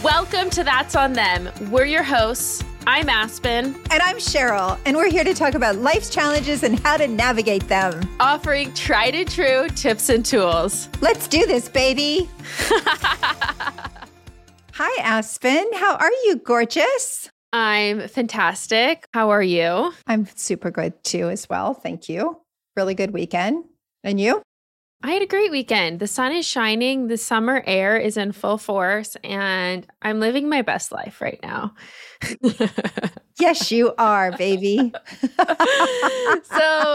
Welcome to That's on Them. We're your hosts. I'm Aspen. And I'm Cheryl, and we're here to talk about life's challenges and how to navigate them. Offering tried and true tips and tools. Let's do this, baby. Hi, Aspen. How are you, gorgeous? I'm fantastic. How are you? I'm super good too, as well. Thank you. Really good weekend. And you? I had a great weekend. The sun is shining, the summer air is in full force, and I'm living my best life right now. yes, you are, baby. so,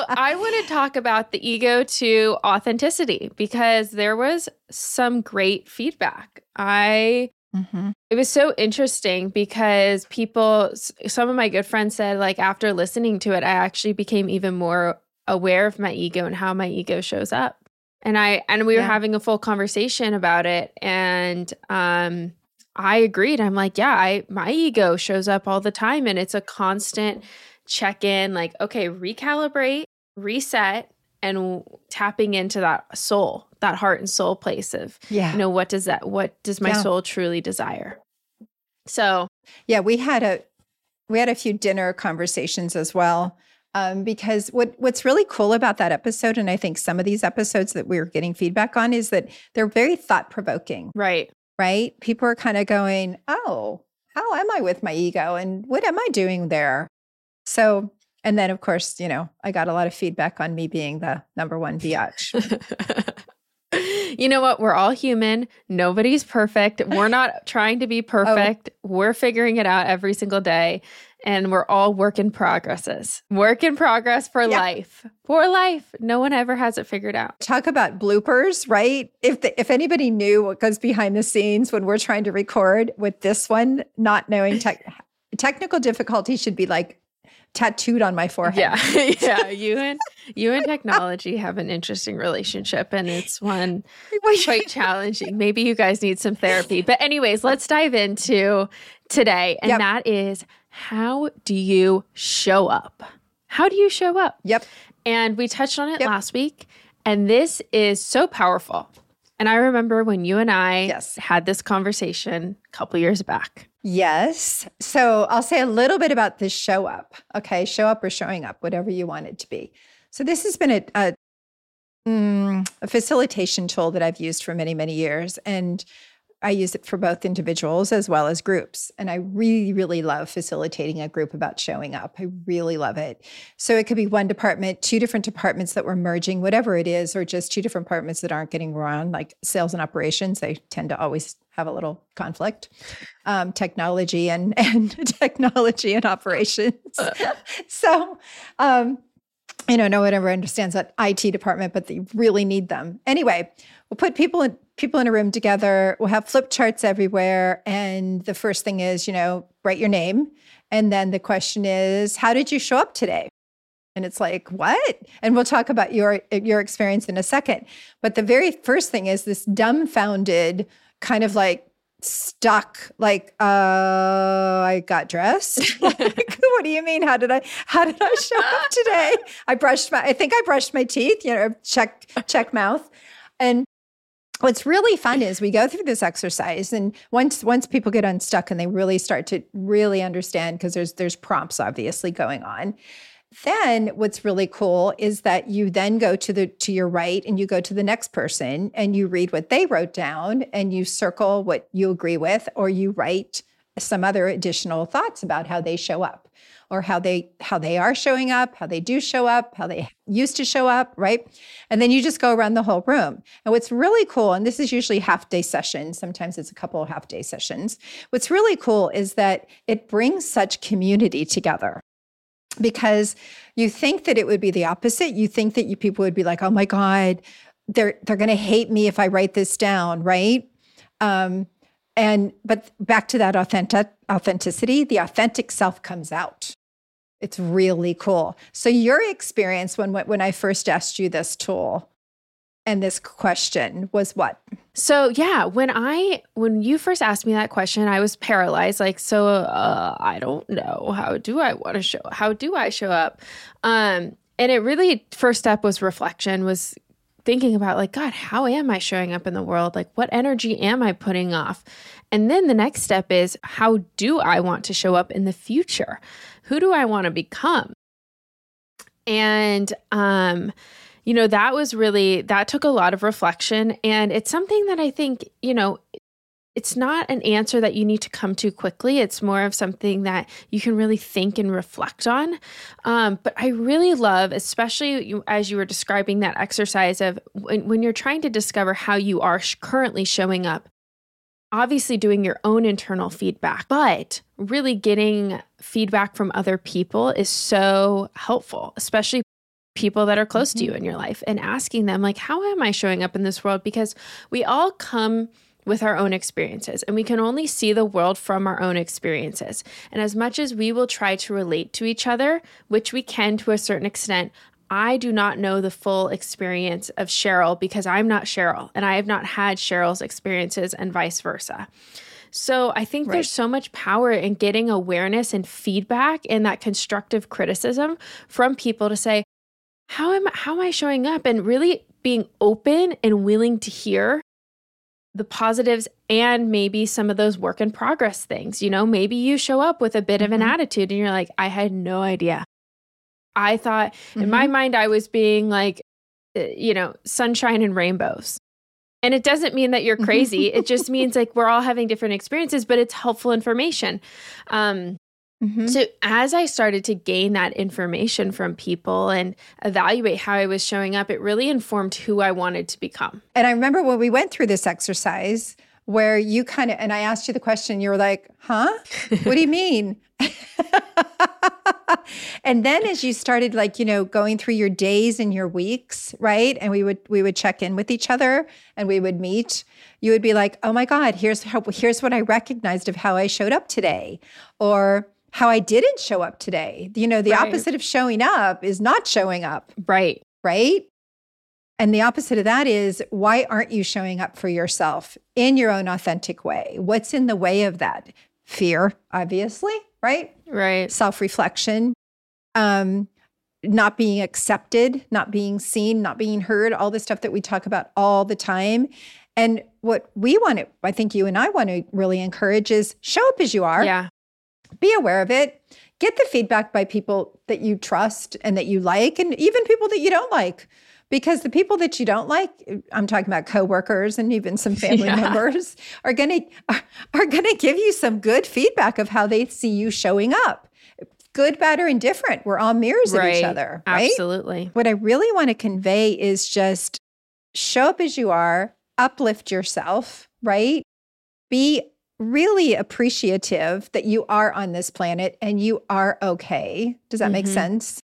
I want to talk about the ego to authenticity because there was some great feedback. I Mm-hmm. It was so interesting because people, some of my good friends said, like, after listening to it, I actually became even more aware of my ego and how my ego shows up and i and we were having a full conversation about it. And um i agreed. I'm like yeah i my ego shows up all the time and it's a constant check in like okay recalibrate reset and tapping into that soul that heart and soul place of yeah. you know what does that what does my yeah. soul truly desire? So yeah we had a we had a few dinner conversations as well um, because what what's really cool about that episode, and I think some of these episodes that we are getting feedback on, is that they're very thought provoking. Right. Right. People are kind of going, "Oh, how am I with my ego, and what am I doing there?" So, and then of course, you know, I got a lot of feedback on me being the number one biatch. you know what? We're all human. Nobody's perfect. We're not trying to be oh. perfect. Oh. We're figuring it out every single day and we're all work in progresses. Work in progress for yeah. life. For life. No one ever has it figured out. Talk about bloopers, right? If the, if anybody knew what goes behind the scenes when we're trying to record with this one, not knowing tech, technical difficulty should be like tattooed on my forehead. Yeah. yeah. You and you and technology have an interesting relationship and it's one quite challenging. Maybe you guys need some therapy. But anyways, let's dive into today. And yep. that is how do you show up? How do you show up? Yep. And we touched on it yep. last week. And this is so powerful. And I remember when you and I yes. had this conversation a couple years back. Yes. So I'll say a little bit about this show up. Okay. Show up or showing up, whatever you want it to be. So this has been a, a, mm, a facilitation tool that I've used for many, many years. And I use it for both individuals as well as groups. And I really, really love facilitating a group about showing up. I really love it. So it could be one department, two different departments that we're merging, whatever it is, or just two different departments that aren't getting around, like sales and operations. They tend to always have a little conflict. Um, technology and and technology and operations. so um, you know, no one ever understands that IT department, but they really need them. Anyway, we'll put people in people in a room together. We'll have flip charts everywhere. And the first thing is, you know, write your name. And then the question is, how did you show up today? And it's like, what? And we'll talk about your your experience in a second. But the very first thing is this dumbfounded kind of like stuck like uh i got dressed? Like, what do you mean? How did i how did i show up today? I brushed my i think i brushed my teeth you know check check mouth. And what's really fun is we go through this exercise and once once people get unstuck and they really start to really understand because there's there's prompts obviously going on then what's really cool is that you then go to the to your right and you go to the next person and you read what they wrote down and you circle what you agree with or you write some other additional thoughts about how they show up or how they how they are showing up how they do show up how they used to show up right? And then you just go around the whole room. And what's really cool and this is usually half day sessions sometimes it's a couple of half day sessions. What's really cool is that it brings such community together because you think that it would be the opposite. You think that you people would be like, "Oh my god, they're they're going to hate me if I write this down," right? Um, and but back to that authentic authenticity, the authentic self comes out. It's really cool. So your experience when when I first asked you this tool, and this question was what? So yeah, when I when you first asked me that question, I was paralyzed. Like, so uh, I don't know how do I want to show? How do I show up? Um, and it really first step was reflection. Was thinking about like god how am i showing up in the world like what energy am i putting off and then the next step is how do i want to show up in the future who do i want to become and um you know that was really that took a lot of reflection and it's something that i think you know it's not an answer that you need to come to quickly. It's more of something that you can really think and reflect on. Um, but I really love, especially as you were describing that exercise of when, when you're trying to discover how you are sh- currently showing up, obviously doing your own internal feedback, but really getting feedback from other people is so helpful, especially people that are close mm-hmm. to you in your life and asking them like how am i showing up in this world because we all come with our own experiences, and we can only see the world from our own experiences. And as much as we will try to relate to each other, which we can to a certain extent, I do not know the full experience of Cheryl because I'm not Cheryl and I have not had Cheryl's experiences and vice versa. So I think right. there's so much power in getting awareness and feedback and that constructive criticism from people to say, how am how am I showing up? And really being open and willing to hear the positives and maybe some of those work in progress things. You know, maybe you show up with a bit mm-hmm. of an mm-hmm. attitude and you're like, I had no idea. I thought mm-hmm. in my mm-hmm. mind, I was being like, uh, you know, sunshine and rainbows. And it doesn't mean that you're crazy. it just means like we're all having different experiences, but it's helpful information. Um, Mm-hmm. So, as I started to gain that information from people and evaluate how I was showing up, it really informed who I wanted to become. And I remember when we went through this exercise where you kind of, and I asked you the question, you were like, huh? What do you mean? and then as you started like you know going through your days and your weeks right and we would we would check in with each other and we would meet you would be like oh my god here's how here's what i recognized of how i showed up today or how I didn't show up today. You know, the right. opposite of showing up is not showing up. Right. Right. And the opposite of that is why aren't you showing up for yourself in your own authentic way? What's in the way of that? Fear, obviously, right? Right. Self reflection, um, not being accepted, not being seen, not being heard, all the stuff that we talk about all the time. And what we want to, I think you and I want to really encourage is show up as you are. Yeah be aware of it. Get the feedback by people that you trust and that you like, and even people that you don't like. Because the people that you don't like, I'm talking about coworkers and even some family yeah. members, are gonna are, are gonna give you some good feedback of how they see you showing up. Good, bad, or indifferent. We're all mirrors right. of each other. Right? Absolutely. What I really want to convey is just show up as you are, uplift yourself, right? Be really appreciative that you are on this planet and you are okay. Does that mm-hmm. make sense?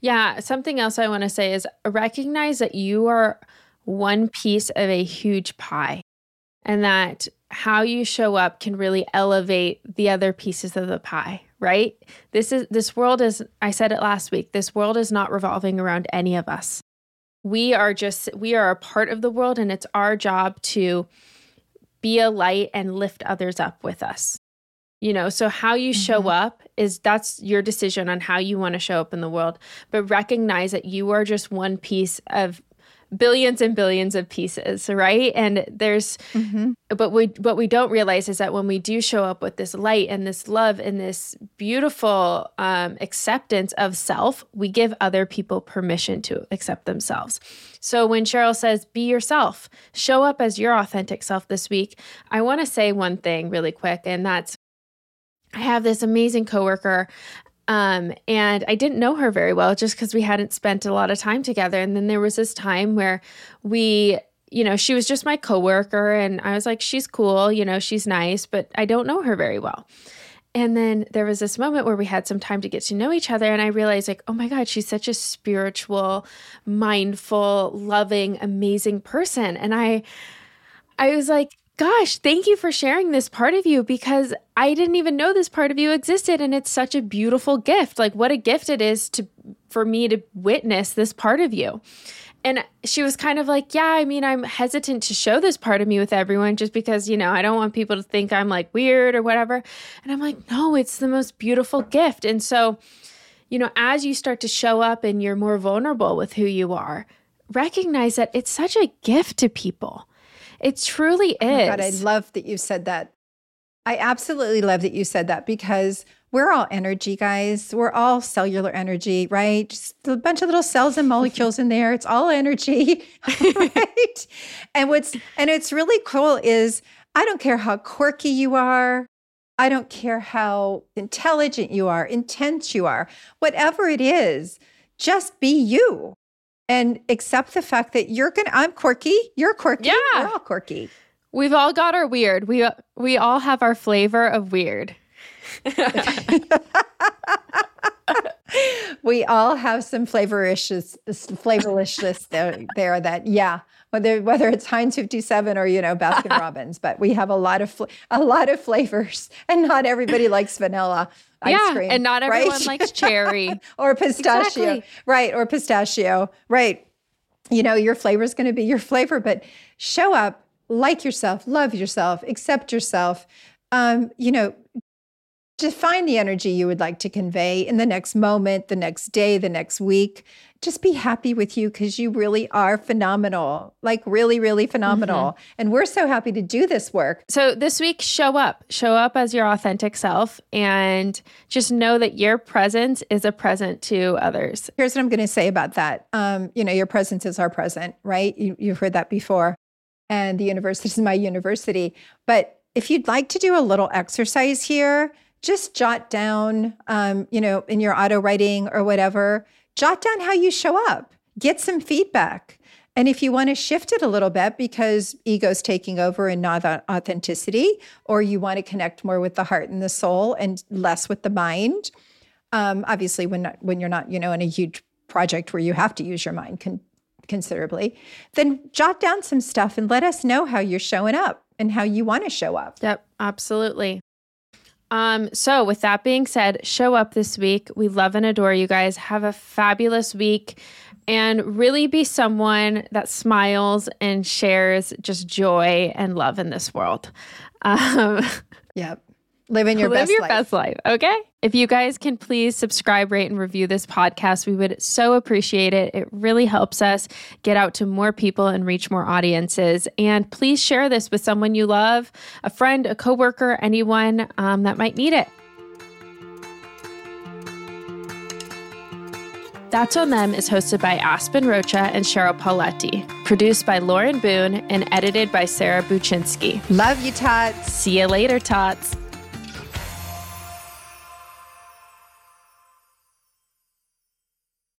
Yeah. Something else I want to say is recognize that you are one piece of a huge pie and that how you show up can really elevate the other pieces of the pie right this is this world is i said it last week this world is not revolving around any of us we are just we are a part of the world and it's our job to be a light and lift others up with us. You know, so how you show mm-hmm. up is that's your decision on how you want to show up in the world, but recognize that you are just one piece of billions and billions of pieces, right? And there's, mm-hmm. but we, what we don't realize is that when we do show up with this light and this love and this beautiful um, acceptance of self, we give other people permission to accept themselves. So when Cheryl says, be yourself, show up as your authentic self this week, I want to say one thing really quick, and that's I have this amazing coworker um, and I didn't know her very well just because we hadn't spent a lot of time together. And then there was this time where we, you know, she was just my coworker, and I was like, she's cool, you know, she's nice, but I don't know her very well. And then there was this moment where we had some time to get to know each other, and I realized, like, oh my God, she's such a spiritual, mindful, loving, amazing person. And I, I was like, gosh, thank you for sharing this part of you because I didn't even know this part of you existed and it's such a beautiful gift. Like what a gift it is to for me to witness this part of you. And she was kind of like, "Yeah, I mean, I'm hesitant to show this part of me with everyone just because, you know, I don't want people to think I'm like weird or whatever." And I'm like, "No, it's the most beautiful gift." And so, you know, as you start to show up and you're more vulnerable with who you are, recognize that it's such a gift to people. It truly is. Oh God, I love that you said that. I absolutely love that you said that because we're all energy, guys. We're all cellular energy, right? Just a bunch of little cells and molecules in there. It's all energy, right? and what's and it's really cool is I don't care how quirky you are. I don't care how intelligent you are, intense you are, whatever it is, just be you and accept the fact that you're gonna i'm quirky you're quirky yeah. we're all quirky. We've all got our weird. We we all have our flavor of weird we all have some flavorlicious flavorlicious there, there that yeah whether whether it's Heinz 57 or you know Baskin Robbins but we have a lot of a lot of flavors and not everybody likes vanilla ice yeah, cream. And not everyone right? likes cherry or pistachio. Exactly. Right. Or pistachio. Right. You know, your flavor is going to be your flavor, but show up, like yourself, love yourself, accept yourself. Um, you know, define the energy you would like to convey in the next moment, the next day, the next week just be happy with you because you really are phenomenal, like really, really phenomenal. Mm-hmm. And we're so happy to do this work. So this week, show up, show up as your authentic self and just know that your presence is a present to others. Here's what I'm going to say about that. Um, you know, your presence is our present, right? You, you've heard that before. And the university is my university. But if you'd like to do a little exercise here, just jot down, um, you know, in your auto writing or whatever, jot down how you show up, get some feedback. And if you want to shift it a little bit because ego's taking over and not authenticity, or you want to connect more with the heart and the soul and less with the mind, um, obviously when when you're not you know in a huge project where you have to use your mind con- considerably, then jot down some stuff and let us know how you're showing up and how you want to show up. Yep, absolutely. Um, so with that being said, show up this week. We love and adore you guys. Have a fabulous week and really be someone that smiles and shares just joy and love in this world. Um, yep. Living your live best your life. best life. Okay. If you guys can please subscribe, rate, and review this podcast, we would so appreciate it. It really helps us get out to more people and reach more audiences. And please share this with someone you love, a friend, a coworker, anyone um, that might need it. That's on Them is hosted by Aspen Rocha and Cheryl Paoletti, produced by Lauren Boone, and edited by Sarah Buchynski. Love you, Tots. See you later, Tots.